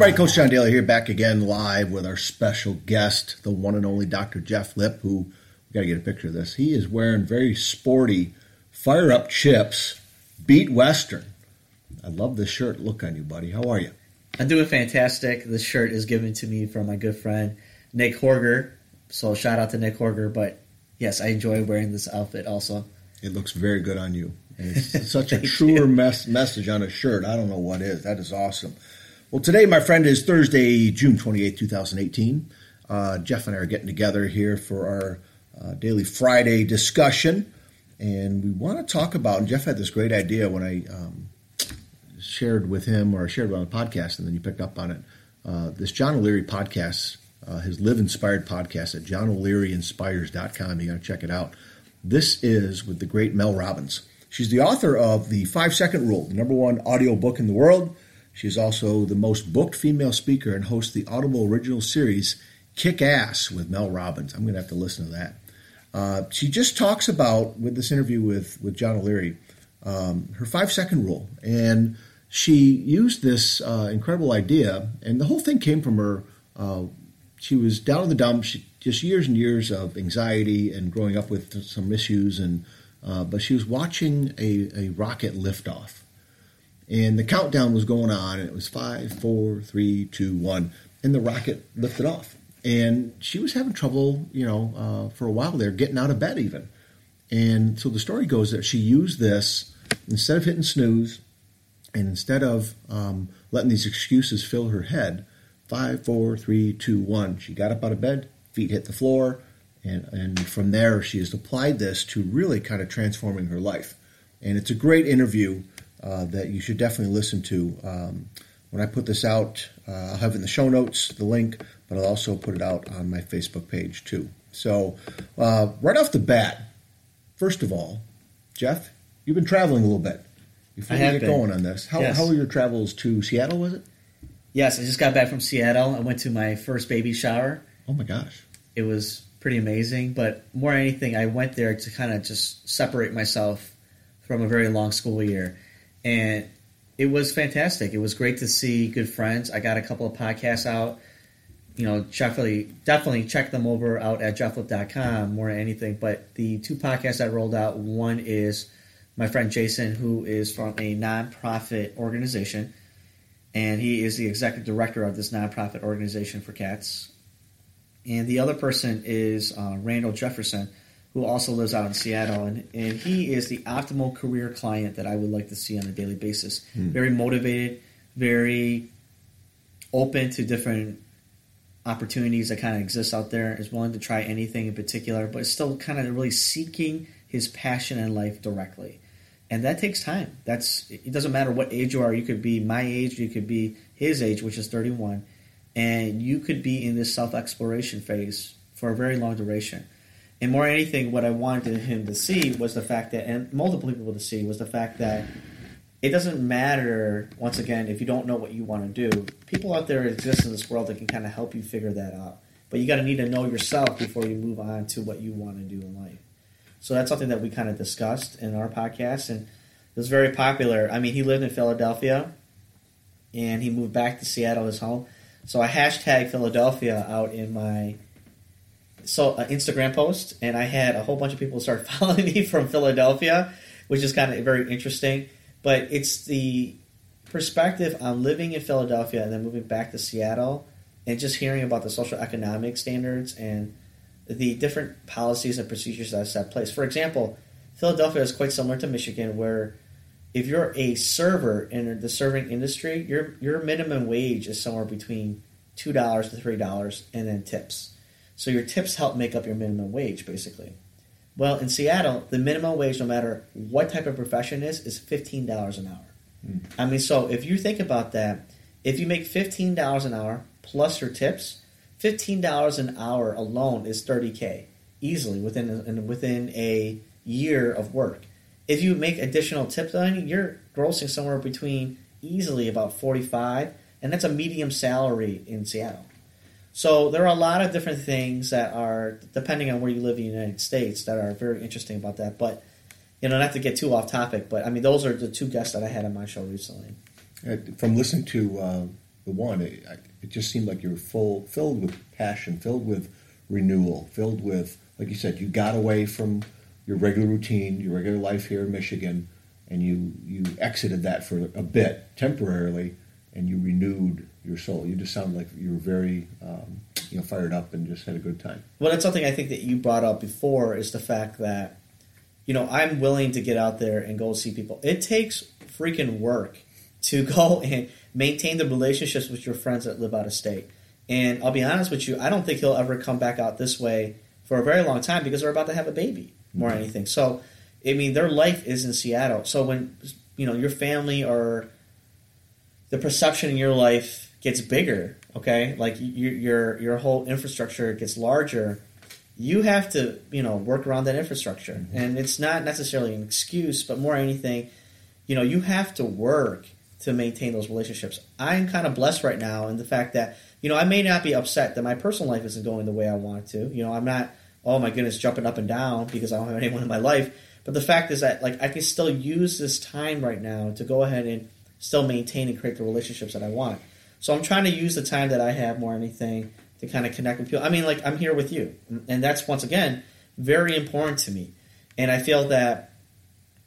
Everybody, Coach John Daly here, back again live with our special guest, the one and only Dr. Jeff Lip, who we got to get a picture of this. He is wearing very sporty, fire up chips, beat Western. I love this shirt look on you, buddy. How are you? I'm doing fantastic. This shirt is given to me from my good friend Nick Horger. So shout out to Nick Horger. But yes, I enjoy wearing this outfit also. It looks very good on you. And it's such a truer mes- message on a shirt. I don't know what is. That is awesome. Well, today, my friend, is Thursday, June 28, 2018. Uh, Jeff and I are getting together here for our uh, daily Friday discussion. And we want to talk about, and Jeff had this great idea when I um, shared with him or shared it on the podcast, and then you picked up on it. Uh, this John O'Leary podcast, uh, his Live Inspired podcast at johnolearyinspires.com. You got to check it out. This is with the great Mel Robbins. She's the author of The Five Second Rule, the number one audio book in the world. She is also the most booked female speaker and hosts the Audible original series Kick Ass with Mel Robbins. I'm going to have to listen to that. Uh, she just talks about, with this interview with, with John O'Leary, um, her five second rule. And she used this uh, incredible idea, and the whole thing came from her. Uh, she was down in the dumps, she, just years and years of anxiety and growing up with some issues, and uh, but she was watching a, a rocket lift off and the countdown was going on, and it was five, four, three, two, one, and the rocket lifted off. And she was having trouble, you know, uh, for a while there, getting out of bed even. And so the story goes that she used this instead of hitting snooze, and instead of um, letting these excuses fill her head, five, four, three, two, one, she got up out of bed, feet hit the floor, and, and from there she has applied this to really kind of transforming her life. And it's a great interview uh, that you should definitely listen to. Um, when I put this out, uh, I'll have in the show notes the link, but I'll also put it out on my Facebook page too. So, uh, right off the bat, first of all, Jeff, you've been traveling a little bit. Before I we get been. going on this, how, Yes. how were your travels to Seattle? Was it? Yes, I just got back from Seattle. I went to my first baby shower. Oh my gosh! It was pretty amazing. But more than anything, I went there to kind of just separate myself from a very long school year. And it was fantastic. It was great to see good friends. I got a couple of podcasts out. You know, definitely, definitely check them over out at jefflip.com more than anything. But the two podcasts I rolled out, one is my friend Jason, who is from a nonprofit organization, and he is the executive director of this nonprofit organization for cats. And the other person is uh, Randall Jefferson, who also lives out in Seattle, and, and he is the optimal career client that I would like to see on a daily basis. Hmm. Very motivated, very open to different opportunities that kind of exist out there, is willing to try anything in particular, but is still kind of really seeking his passion in life directly. And that takes time. That's it doesn't matter what age you are. You could be my age, you could be his age, which is 31, and you could be in this self exploration phase for a very long duration. And more than anything, what I wanted him to see was the fact that, and multiple people to see, was the fact that it doesn't matter, once again, if you don't know what you want to do. People out there exist in this world that can kind of help you figure that out. But you got to need to know yourself before you move on to what you want to do in life. So that's something that we kind of discussed in our podcast, and it was very popular. I mean, he lived in Philadelphia, and he moved back to Seattle, his home. So I hashtag Philadelphia out in my so an Instagram post, and I had a whole bunch of people start following me from Philadelphia, which is kind of very interesting. But it's the perspective on living in Philadelphia and then moving back to Seattle, and just hearing about the social economic standards and the different policies and procedures that are set place. For example, Philadelphia is quite similar to Michigan, where if you're a server in the serving industry, your your minimum wage is somewhere between two dollars to three dollars, and then tips. So your tips help make up your minimum wage, basically. Well, in Seattle, the minimum wage, no matter what type of profession it is, is fifteen dollars an hour. Hmm. I mean, so if you think about that, if you make fifteen dollars an hour plus your tips, fifteen dollars an hour alone is thirty k easily within a, within a year of work. If you make additional tips, then you're grossing somewhere between easily about forty five, and that's a medium salary in Seattle. So there are a lot of different things that are depending on where you live in the United States that are very interesting about that. But you know, not to get too off topic, but I mean, those are the two guests that I had on my show recently. Uh, From listening to uh, the one, it, it just seemed like you were full, filled with passion, filled with renewal, filled with, like you said, you got away from your regular routine, your regular life here in Michigan, and you you exited that for a bit temporarily, and you renewed your soul. You just sounded like you were very um, you know fired up and just had a good time. Well, that's something I think that you brought up before is the fact that you know I'm willing to get out there and go see people. It takes freaking work to go and maintain the relationships with your friends that live out of state. And I'll be honest with you, I don't think he'll ever come back out this way for a very long time because they're about to have a baby more mm-hmm. than anything. So I mean, their life is in Seattle. So when you know your family or the perception in your life gets bigger, okay, like your your your whole infrastructure gets larger, you have to you know work around that infrastructure, mm-hmm. and it's not necessarily an excuse, but more anything, you know, you have to work to maintain those relationships. I'm kind of blessed right now in the fact that you know I may not be upset that my personal life isn't going the way I want it to. You know, I'm not oh my goodness jumping up and down because I don't have anyone in my life but the fact is that like I can still use this time right now to go ahead and still maintain and create the relationships that I want. So I'm trying to use the time that I have more anything to kind of connect with people. I mean, like I'm here with you, and that's once again very important to me. And I feel that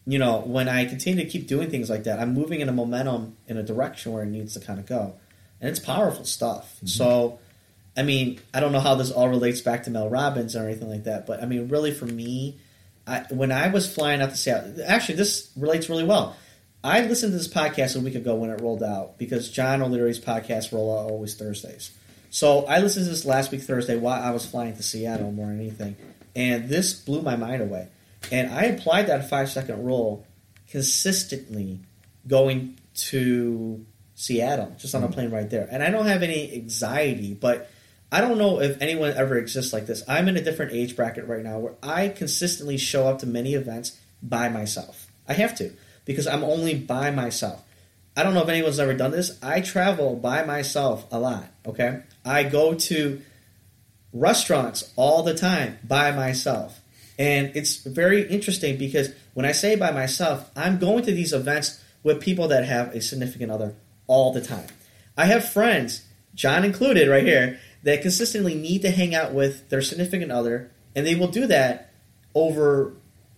you know when I continue to keep doing things like that, I'm moving in a momentum in a direction where it needs to kind of go, and it's powerful stuff. Mm-hmm. So. I mean, I don't know how this all relates back to Mel Robbins or anything like that, but I mean, really for me, I, when I was flying out to Seattle, actually, this relates really well. I listened to this podcast a week ago when it rolled out because John O'Leary's podcast roll out always Thursdays. So I listened to this last week Thursday while I was flying to Seattle more than anything, and this blew my mind away. And I applied that five second rule consistently going to Seattle, just on a mm-hmm. plane right there. And I don't have any anxiety, but I don't know if anyone ever exists like this. I'm in a different age bracket right now where I consistently show up to many events by myself. I have to because I'm only by myself. I don't know if anyone's ever done this. I travel by myself a lot, okay? I go to restaurants all the time by myself. And it's very interesting because when I say by myself, I'm going to these events with people that have a significant other all the time. I have friends, John included right here, that consistently need to hang out with their significant other, and they will do that over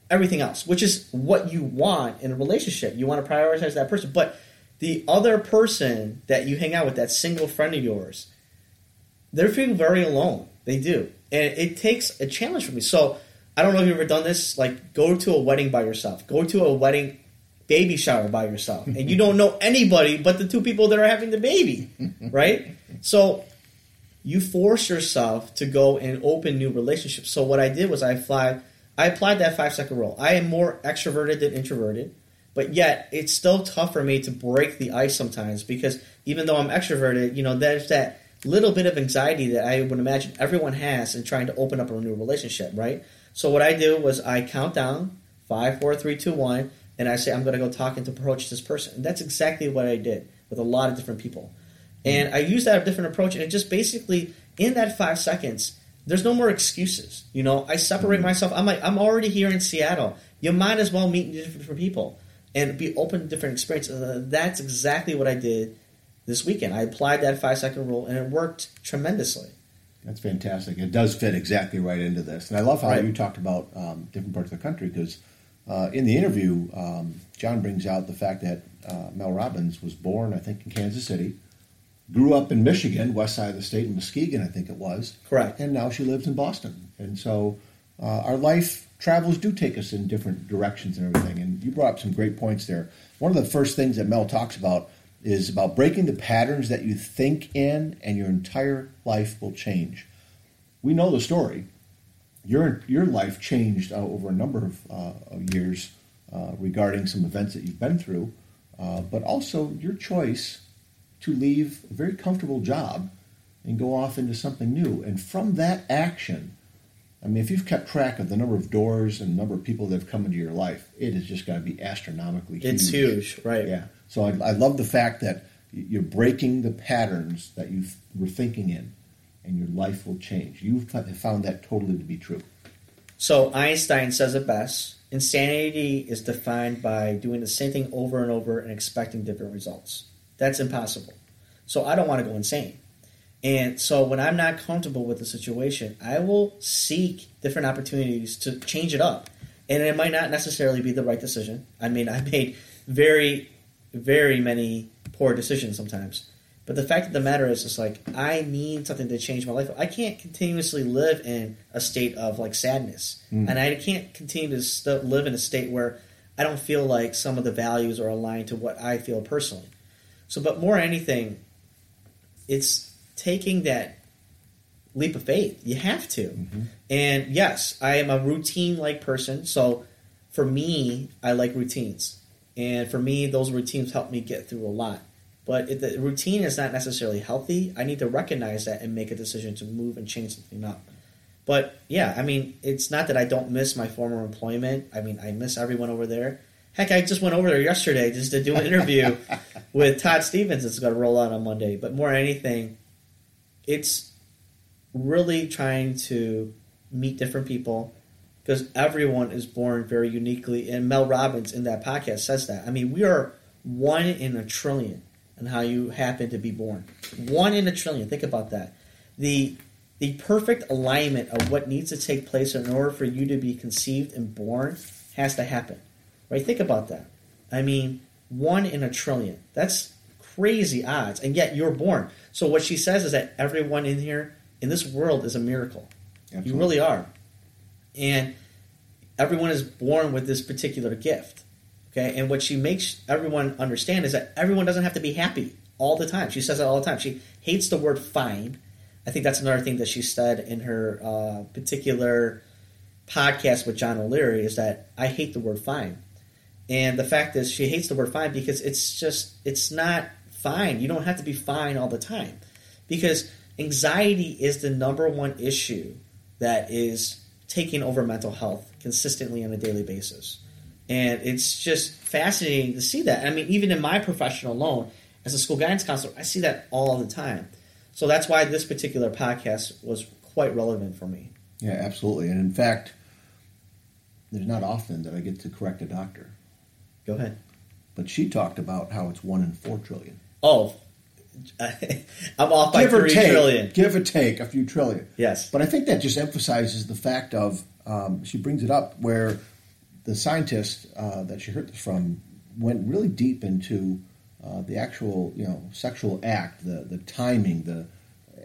everything else, which is what you want in a relationship. You want to prioritize that person. But the other person that you hang out with, that single friend of yours, they're feeling very alone. They do. And it takes a challenge for me. So I don't know if you've ever done this. Like, go to a wedding by yourself, go to a wedding baby shower by yourself, and you don't know anybody but the two people that are having the baby, right? So you force yourself to go and open new relationships. So what I did was I applied I applied that five second rule. I am more extroverted than introverted, but yet it's still tough for me to break the ice sometimes because even though I'm extroverted, you know, there's that little bit of anxiety that I would imagine everyone has in trying to open up a new relationship, right? So what I do was I count down five, four, three, two, one, and I say I'm going to go talk and to approach this person. And that's exactly what I did with a lot of different people. And I used that different approach, and it just basically in that five seconds, there's no more excuses. You know, I separate mm-hmm. myself. I'm like, I'm already here in Seattle. You might as well meet different people and be open to different experiences. Uh, that's exactly what I did this weekend. I applied that five second rule, and it worked tremendously. That's fantastic. It does fit exactly right into this, and I love how right. you talked about um, different parts of the country because uh, in the interview, um, John brings out the fact that uh, Mel Robbins was born, I think, in Kansas City grew up in Michigan, west side of the state, in Muskegon, I think it was. Correct. And now she lives in Boston. And so uh, our life travels do take us in different directions and everything. And you brought up some great points there. One of the first things that Mel talks about is about breaking the patterns that you think in, and your entire life will change. We know the story. Your your life changed uh, over a number of, uh, of years uh, regarding some events that you've been through, uh, but also your choice to leave a very comfortable job and go off into something new. And from that action, I mean, if you've kept track of the number of doors and the number of people that have come into your life, it has just got to be astronomically huge. It's huge, right? Yeah. So I, I love the fact that you're breaking the patterns that you were thinking in, and your life will change. You have found that totally to be true. So Einstein says it best: insanity is defined by doing the same thing over and over and expecting different results. That's impossible. So I don't want to go insane. And so when I'm not comfortable with the situation, I will seek different opportunities to change it up. And it might not necessarily be the right decision. I mean, I made very, very many poor decisions sometimes. But the fact of the matter is, it's like I need something to change my life. I can't continuously live in a state of like sadness, mm. and I can't continue to st- live in a state where I don't feel like some of the values are aligned to what I feel personally. So, but more anything, it's taking that leap of faith. You have to. Mm-hmm. And yes, I am a routine like person. So for me, I like routines. And for me, those routines help me get through a lot. But if the routine is not necessarily healthy, I need to recognize that and make a decision to move and change something up. But yeah, I mean, it's not that I don't miss my former employment. I mean, I miss everyone over there. Heck, I just went over there yesterday just to do an interview with Todd Stevens. It's going to roll out on Monday. But more than anything, it's really trying to meet different people because everyone is born very uniquely. And Mel Robbins in that podcast says that. I mean, we are one in a trillion and how you happen to be born. One in a trillion. Think about that. The the perfect alignment of what needs to take place in order for you to be conceived and born has to happen. Right? Think about that. I mean, one in a trillion. That's crazy odds. And yet you're born. So what she says is that everyone in here in this world is a miracle. Absolutely. You really are. And everyone is born with this particular gift. Okay, and what she makes everyone understand is that everyone doesn't have to be happy all the time. She says that all the time. She hates the word fine. I think that's another thing that she said in her uh, particular podcast with John O'Leary is that I hate the word fine. And the fact is, she hates the word fine because it's just, it's not fine. You don't have to be fine all the time. Because anxiety is the number one issue that is taking over mental health consistently on a daily basis. And it's just fascinating to see that. I mean, even in my profession alone, as a school guidance counselor, I see that all the time. So that's why this particular podcast was quite relevant for me. Yeah, absolutely. And in fact, there's not often that I get to correct a doctor. Go ahead. But she talked about how it's one in four trillion. Oh, I'm off by give three take, trillion. Give or take a few trillion. Yes. But I think that just emphasizes the fact of um, she brings it up where the scientist uh, that she heard this from went really deep into uh, the actual, you know, sexual act, the the timing, the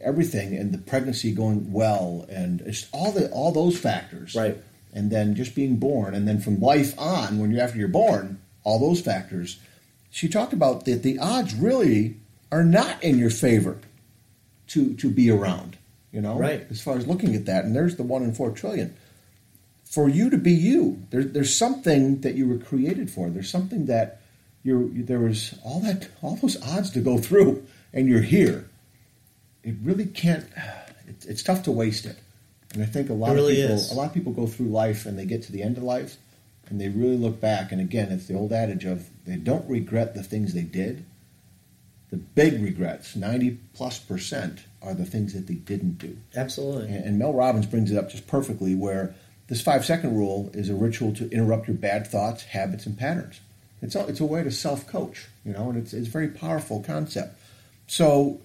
everything, and the pregnancy going well, and all the all those factors, right? And then just being born, and then from life on, when you after you're born, all those factors. She talked about that the odds really are not in your favor to to be around. You know, right? As far as looking at that, and there's the one in four trillion for you to be you. There, there's something that you were created for. There's something that you're, there was all that all those odds to go through, and you're here. It really can't. It, it's tough to waste it. And I think a lot really of people, is. a lot of people go through life and they get to the end of life, and they really look back. And again, it's the old adage of they don't regret the things they did. The big regrets, ninety plus percent, are the things that they didn't do. Absolutely. And, and Mel Robbins brings it up just perfectly, where this five second rule is a ritual to interrupt your bad thoughts, habits, and patterns. It's a, it's a way to self coach, you know, and it's, it's a very powerful concept. So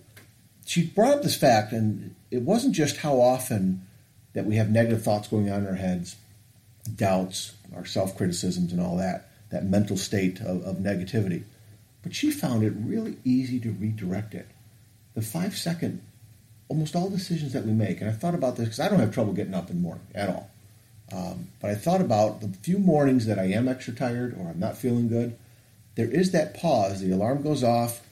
she brought up this fact, and it wasn't just how often that we have negative thoughts going on in our heads, doubts, our self criticisms, and all that, that mental state of, of negativity. But she found it really easy to redirect it. The five second, almost all decisions that we make, and I thought about this because I don't have trouble getting up in the morning at all. Um, but I thought about the few mornings that I am extra tired or I'm not feeling good. There is that pause. The alarm goes off,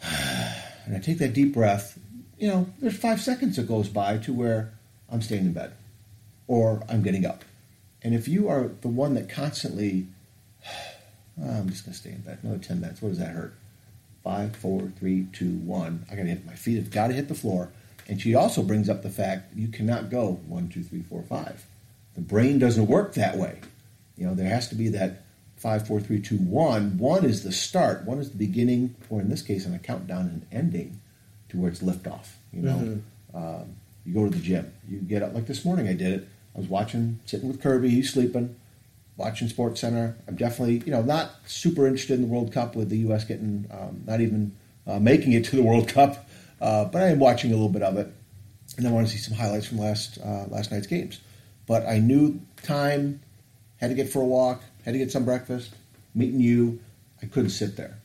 and I take that deep breath. You know, there's five seconds that goes by to where I'm staying in bed or I'm getting up. And if you are the one that constantly, oh, I'm just going to stay in bed another 10 minutes, what does that hurt? Five, four, three, two, one. I got to hit my feet, have got to hit the floor. And she also brings up the fact you cannot go one, two, three, four, five. The brain doesn't work that way. You know, there has to be that five, four, three, two, one. One is the start. One is the beginning, or in this case, on a countdown and ending to where it's liftoff. You know, mm-hmm. um, you go to the gym. You get up like this morning. I did it. I was watching, sitting with Kirby. He's sleeping. Watching Sports Center. I'm definitely, you know, not super interested in the World Cup with the U.S. getting um, not even uh, making it to the World Cup, uh, but I am watching a little bit of it, and I want to see some highlights from last uh, last night's games. But I knew time had to get for a walk, had to get some breakfast, meeting you. I couldn't sit there,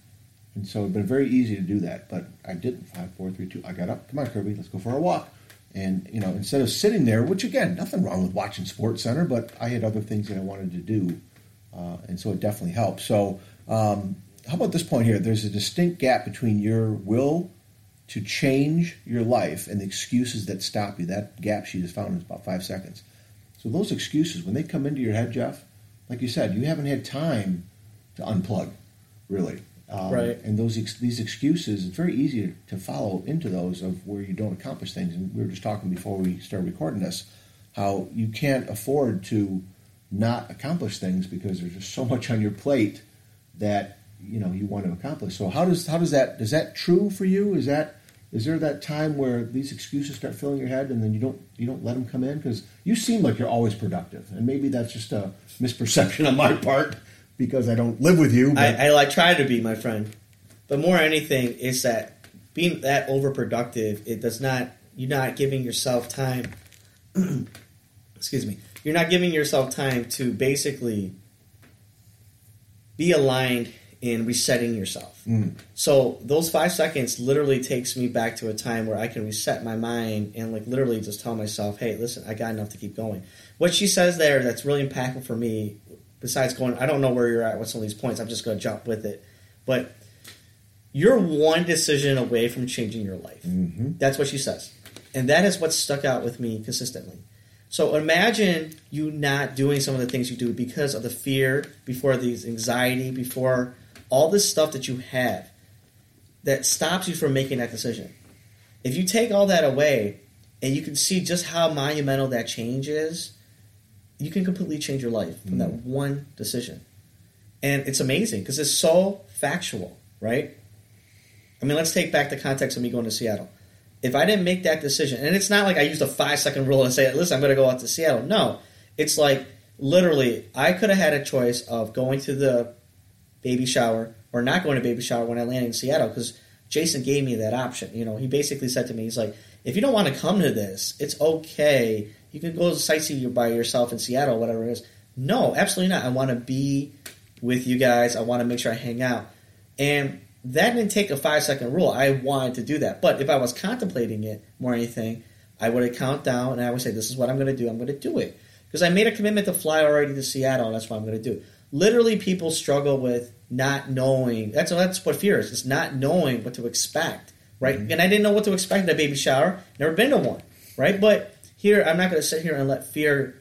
and so it'd been very easy to do that, but I didn't. Five, four, three, two. I got up. Come on, Kirby, let's go for a walk. And you know, instead of sitting there, which again, nothing wrong with watching Sports Center, but I had other things that I wanted to do, uh, and so it definitely helped. So, um, how about this point here? There's a distinct gap between your will to change your life and the excuses that stop you. That gap she just found is about five seconds. So those excuses, when they come into your head, Jeff, like you said, you haven't had time to unplug, really. Um, Right. And those ex- these excuses, it's very easy to follow into those of where you don't accomplish things. And we were just talking before we started recording this, how you can't afford to not accomplish things because there's just so much on your plate that you know you want to accomplish. So how does how does that is that true for you? Is that is there that time where these excuses start filling your head and then you don't you don't let them come in because you seem like you're always productive and maybe that's just a misperception on my part because I don't live with you. But I, I like try to be my friend, but more anything is that being that overproductive, it does not. You're not giving yourself time. excuse me. You're not giving yourself time to basically be aligned in resetting yourself. Mm. So those five seconds literally takes me back to a time where I can reset my mind and like literally just tell myself, "Hey, listen, I got enough to keep going." What she says there that's really impactful for me, besides going, I don't know where you're at with some of these points. I'm just going to jump with it, but you're one decision away from changing your life. Mhm. That's what she says, and that is what stuck out with me consistently. So imagine you not doing some of the things you do because of the fear, before these anxiety, before all this stuff that you have that stops you from making that decision. If you take all that away and you can see just how monumental that change is, you can completely change your life from that mm-hmm. one decision. And it's amazing because it's so factual, right? I mean, let's take back the context of me going to Seattle. If I didn't make that decision, and it's not like I used a five second rule and say, listen, I'm going to go out to Seattle. No, it's like literally, I could have had a choice of going to the baby shower or not going to baby shower when I landed in Seattle because Jason gave me that option. You know, he basically said to me, he's like, if you don't want to come to this, it's okay. You can go sightsee by yourself in Seattle, whatever it is. No, absolutely not. I want to be with you guys. I want to make sure I hang out. And that didn't take a five second rule. I wanted to do that. But if I was contemplating it more anything, I would count down and I would say, this is what I'm going to do. I'm going to do it. Because I made a commitment to fly already to Seattle, and that's what I'm going to do. Literally, people struggle with not knowing. That's that's what fear is. It's not knowing what to expect, right? Mm-hmm. And I didn't know what to expect at a baby shower. Never been to one, right? But here, I'm not going to sit here and let fear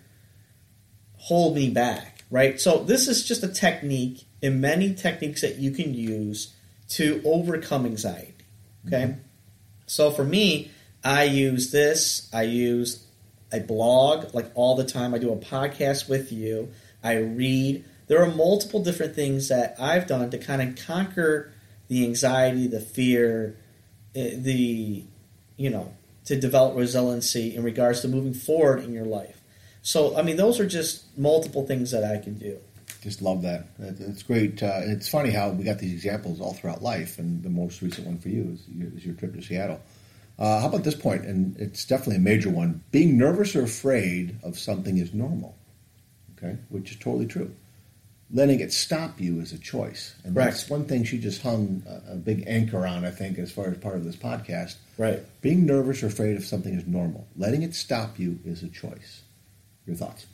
hold me back, right? So this is just a technique and many techniques that you can use to overcome anxiety. Okay, so for me, I use this. I use I blog like all the time. I do a podcast with you. I read. There are multiple different things that I've done to kind of conquer the anxiety, the fear, eh, the you know, to develop resiliency in regards to moving forward in your life. So, I mean, those are just multiple things that I can do. Just love that. It's great. Uh, it's funny how we got these examples all throughout life, and the most recent one for you is your, is your trip to Seattle. Uh, how about this point? And it's definitely a major one. Being nervous or afraid of something is normal. Okay, which is totally true. Letting it stop you is a choice, and that's one thing she just hung a, a big anchor on. I think, as far as part of this podcast, Right. being nervous or afraid of something is normal. Letting it stop you is a choice. Your thoughts?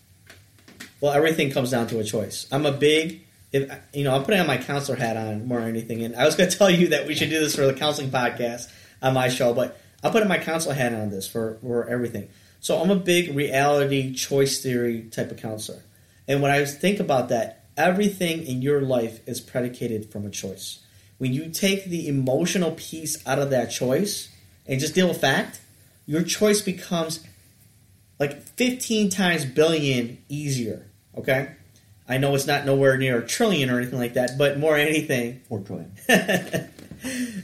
Well, everything comes down to a choice. I'm a big, if, you know, I'm putting on my counselor hat on more than anything. And I was going to tell you that we should do this for the counseling podcast on my show, but I'm putting my counselor hat on this for, for everything. So I'm a big reality choice theory type of counselor. And when I think about that, everything in your life is predicated from a choice. When you take the emotional piece out of that choice and just deal with fact, your choice becomes like 15 times billion easier. Okay? I know it's not nowhere near a trillion or anything like that, but more anything, Or Troy?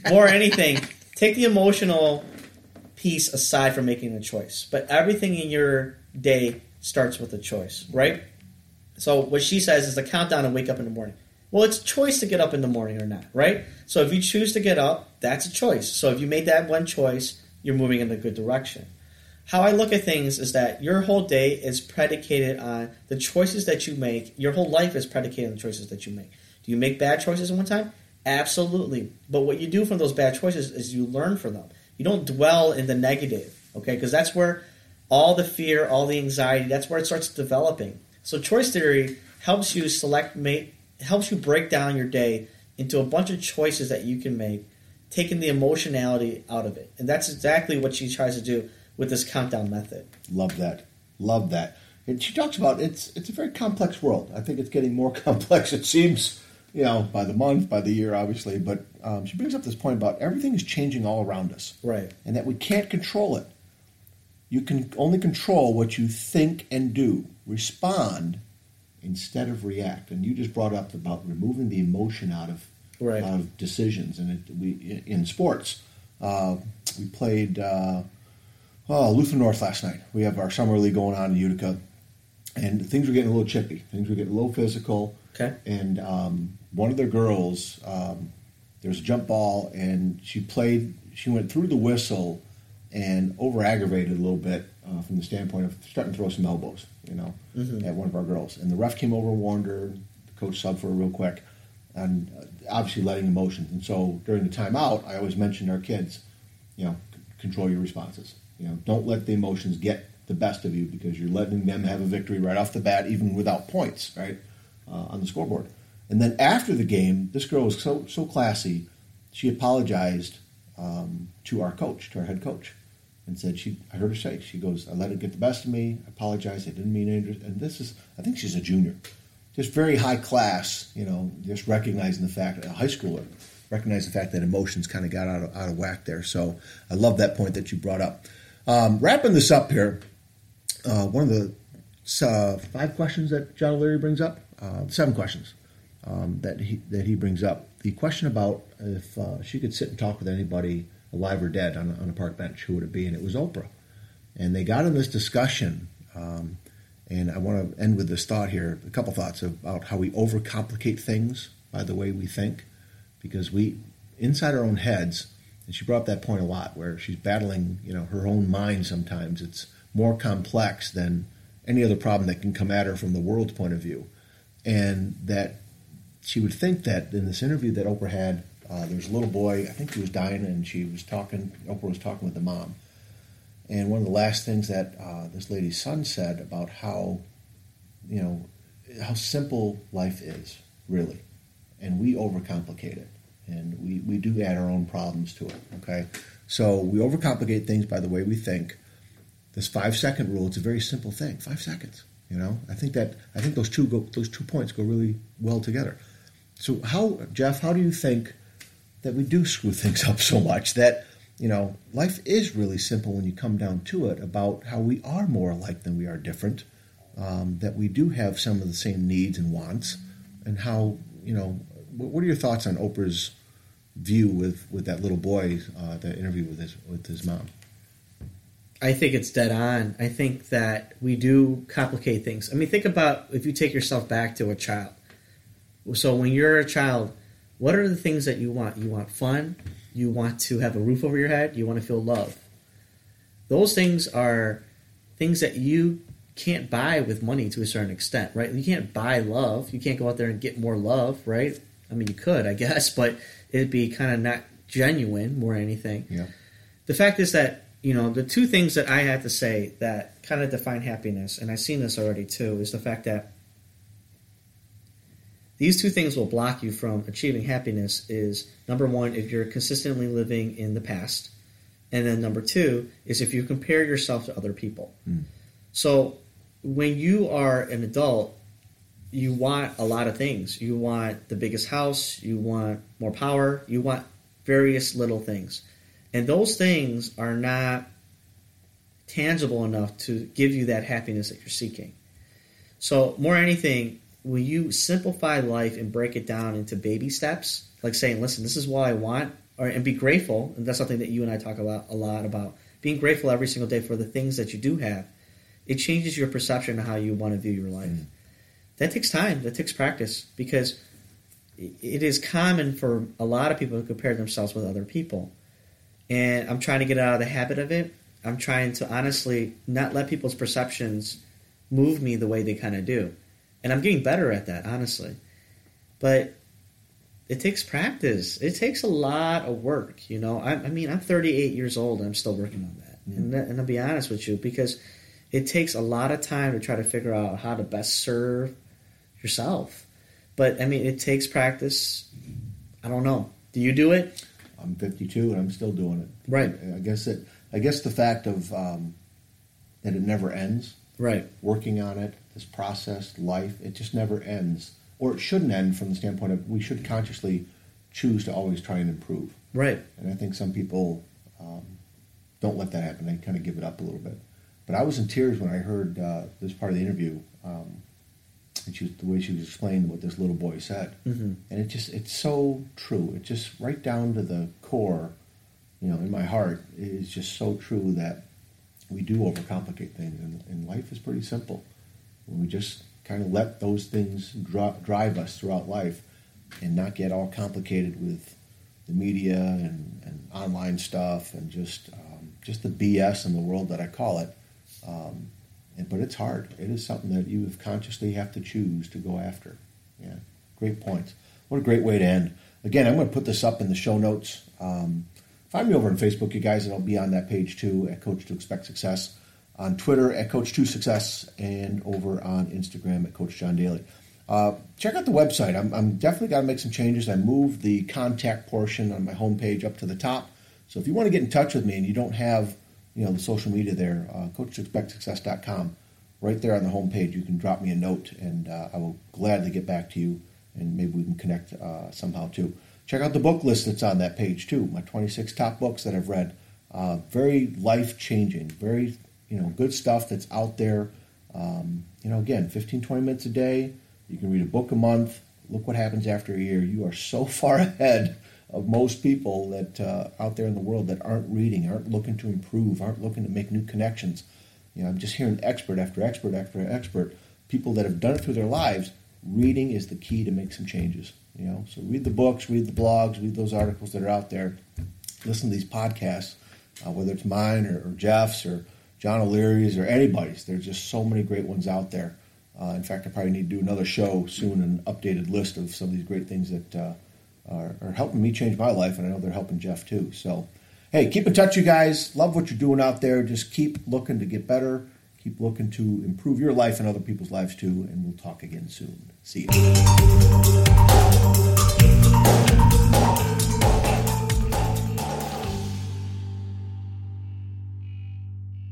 more anything, take the emotional piece aside from making a choice. But everything in your day starts with a choice, right? So what she says is the countdown to wake up in the morning. Well, it's choice to get up in the morning or not, right? So if you choose to get up, That's a choice. So if you made that one choice, you're moving in a good direction. How I look at things is that your whole day is predicated on the choices that you make. Your whole life is predicated on the choices that you make. Do you make bad choices in one time? Absolutely. But what you do from those bad choices is you learn from them. You don't dwell in the negative, okay? Because that's where all the fear, all the anxiety, that's where it starts developing. So choice theory helps you select mate helps you break down your day into a bunch of choices that you can make, taking the emotionality out of it. And that's exactly what she tries to do with this countdown method. Love that. Love that. And she talks about it's it's a very complex world. I think it's getting more complex. It seems, you know, by the month, by the year, obviously. But um, she brings up this point about everything is changing all around us, Right. and that we can't control it. You can only control what you think and do. Respond instead of react. And you just brought up about removing the emotion out of Right. out of decisions. And it, we in sports, uh, we played. Uh, Oh, Lutheran North last night. We have our summer league going on in Utica, and things were getting a little chippy. Things were getting a little physical. Okay. And um, one of the girls, um, there was a jump ball, and she played. She went through the whistle and over aggravated a little bit uh, from the standpoint of starting to throw some elbows, you know, at one of our girls. And the ref came over, warned her. The coach subbed for her real quick, and uh, obviously letting emotions. And so during the timeout, I always mentioned our kids, you know, c- control your responses. You know, don't let the emotions get the best of you because you're letting them have a victory right off the bat, even without points, right, uh, on the scoreboard. And then after the game, this girl was so so classy. She apologized um, to our coach, to our head coach, and said she. I heard her say, she goes, "I let it get the best of me. I apologize. I didn't mean it." And this is, I think she's a junior, just very high class. You know, just recognizing the fact, a high schooler, recognize the fact that emotions kind of got out of, out of whack there. So I love that point that you brought up. Um, wrapping this up here, uh, one of the uh, five questions that John O'Leary brings up, uh, seven questions um, that he that he brings up. The question about if uh, she could sit and talk with anybody, alive or dead, on, a- on a park bench, who would it be? And it was Oprah. And they got in this discussion, um, and I want to end with this thought here. A couple thoughts about how we overcomplicate things by the way we think, because we inside our own heads. And she brought up that point a lot, where she's battling, you know, her own mind. Sometimes it's more complex than any other problem that can come at her from the world's point of view, and that she would think that in this interview that Oprah had, uh, there was a little boy. I think he was dying, and she was talking. Oprah was talking with the mom, and one of the last things that uh, this lady's son said about how, you know, how simple life is, really, and we overcomplicate it, and we we do add our own problems to it. Okay, so we overcomplicate things by the way we think. This five second rule, it's a very simple thing. Five seconds. You know, I think that I think those two go, those two points go really well together. So how, Jeff, how do you think that we do screw things up so much that you know life is really simple when you come down to it about how we are more alike than we are different, um, that we do have some of the same needs and wants, and how you know what are your thoughts on Oprah's view with with that little boy uh, that interview with his with his mom? I think it's dead on. I think that we do complicate things. I mean, think about if you take yourself back to a child. So when you're a child, what are the things that you want? You want fun. You want to have a roof over your head. You want to feel love. Those things are things that you can't buy with money to a certain extent, right? You can't buy love. You can't go out there and get more love, right? I mean, you could, I guess, but it'd be kind of not genuine more than anything Yeah. the fact is that you know the two things that I had to say that kind of define happiness, and I've seen this already too, is the fact that these two things will block you from achieving happiness. Is number one if you're consistently living in the past, and then number two is if you compare yourself to other people. Hmm. So when you are an adult, you want a lot of things. You want the biggest house, you want more power, you want various little things. And those things are not tangible enough to give you that happiness that you're seeking. So, more anything, when you simplify life and break it down into baby steps, like saying, listen, this is what I want, or, and be grateful, and that's something that you and I talk a lot, a lot about, being grateful every single day for the things that you do have, it changes your perception of how you want to view your life. Mm. That takes time, that takes practice, because it is common for a lot of people to compare themselves with other people. And I'm trying to get out of the habit of it. I'm trying to honestly not let people's perceptions move me the way they kind of do. And I'm getting better at that, honestly. But it takes practice. It takes a lot of work, you know. I, I mean, I'm 38 years old and I'm still working on that. Mm-hmm. And, and I'll be honest with you because it takes a lot of time to try to figure out how to best serve yourself. But I mean, it takes practice. I don't know. Do you do it? I'm 52 and I'm still doing it. Right. I guess it. I guess the fact of um, that it never ends. Right. Working on it, this process, life, it just never ends, or it shouldn't end from the standpoint of we should consciously choose to always try and improve. Right. And I think some people um, don't let that happen. They kind of give it up a little bit. But I was in tears when I heard uh, this part of the interview. Um, and she, the way she was explaining what this little boy said, mm-hmm. and it just it's so true. It just right down to the core, you know, in my heart, it is just so true that we do overcomplicate things, and, and life is pretty simple. When we just kind of let those things dri- drive us throughout life, and not get all complicated with the media and, and online stuff and just um, just the BS in the world that I call it. Um, and, but it's hard. It is something that you consciously have to choose to go after. Yeah, great points. What a great way to end. Again, I'm going to put this up in the show notes. Um, find me over on Facebook, you guys, and I'll be on that page too at Coach to Expect Success. On Twitter at Coach to Success, and over on Instagram at Coach John Daly. Uh, check out the website. I'm, I'm definitely got to make some changes. I moved the contact portion on my homepage up to the top. So if you want to get in touch with me and you don't have you know the social media there, uh, coach2expectsuccess.com. Right there on the homepage, you can drop me a note, and uh, I will gladly get back to you, and maybe we can connect uh, somehow too. Check out the book list that's on that page too. My 26 top books that I've read, uh, very life changing, very you know good stuff that's out there. Um, you know, again, 15, 20 minutes a day. You can read a book a month. Look what happens after a year. You are so far ahead of most people that uh, out there in the world that aren't reading, aren't looking to improve, aren't looking to make new connections. You know, I'm just hearing expert after expert after expert, people that have done it through their lives. Reading is the key to make some changes. You know, so read the books, read the blogs, read those articles that are out there. Listen to these podcasts, uh, whether it's mine or, or, Jeff's or John O'Leary's or anybody's. There's just so many great ones out there. Uh, in fact, I probably need to do another show soon, an updated list of some of these great things that uh, are, are helping me change my life, and I know they're helping Jeff too. So, hey, keep in touch, you guys. Love what you're doing out there. Just keep looking to get better. Keep looking to improve your life and other people's lives too, and we'll talk again soon. See you.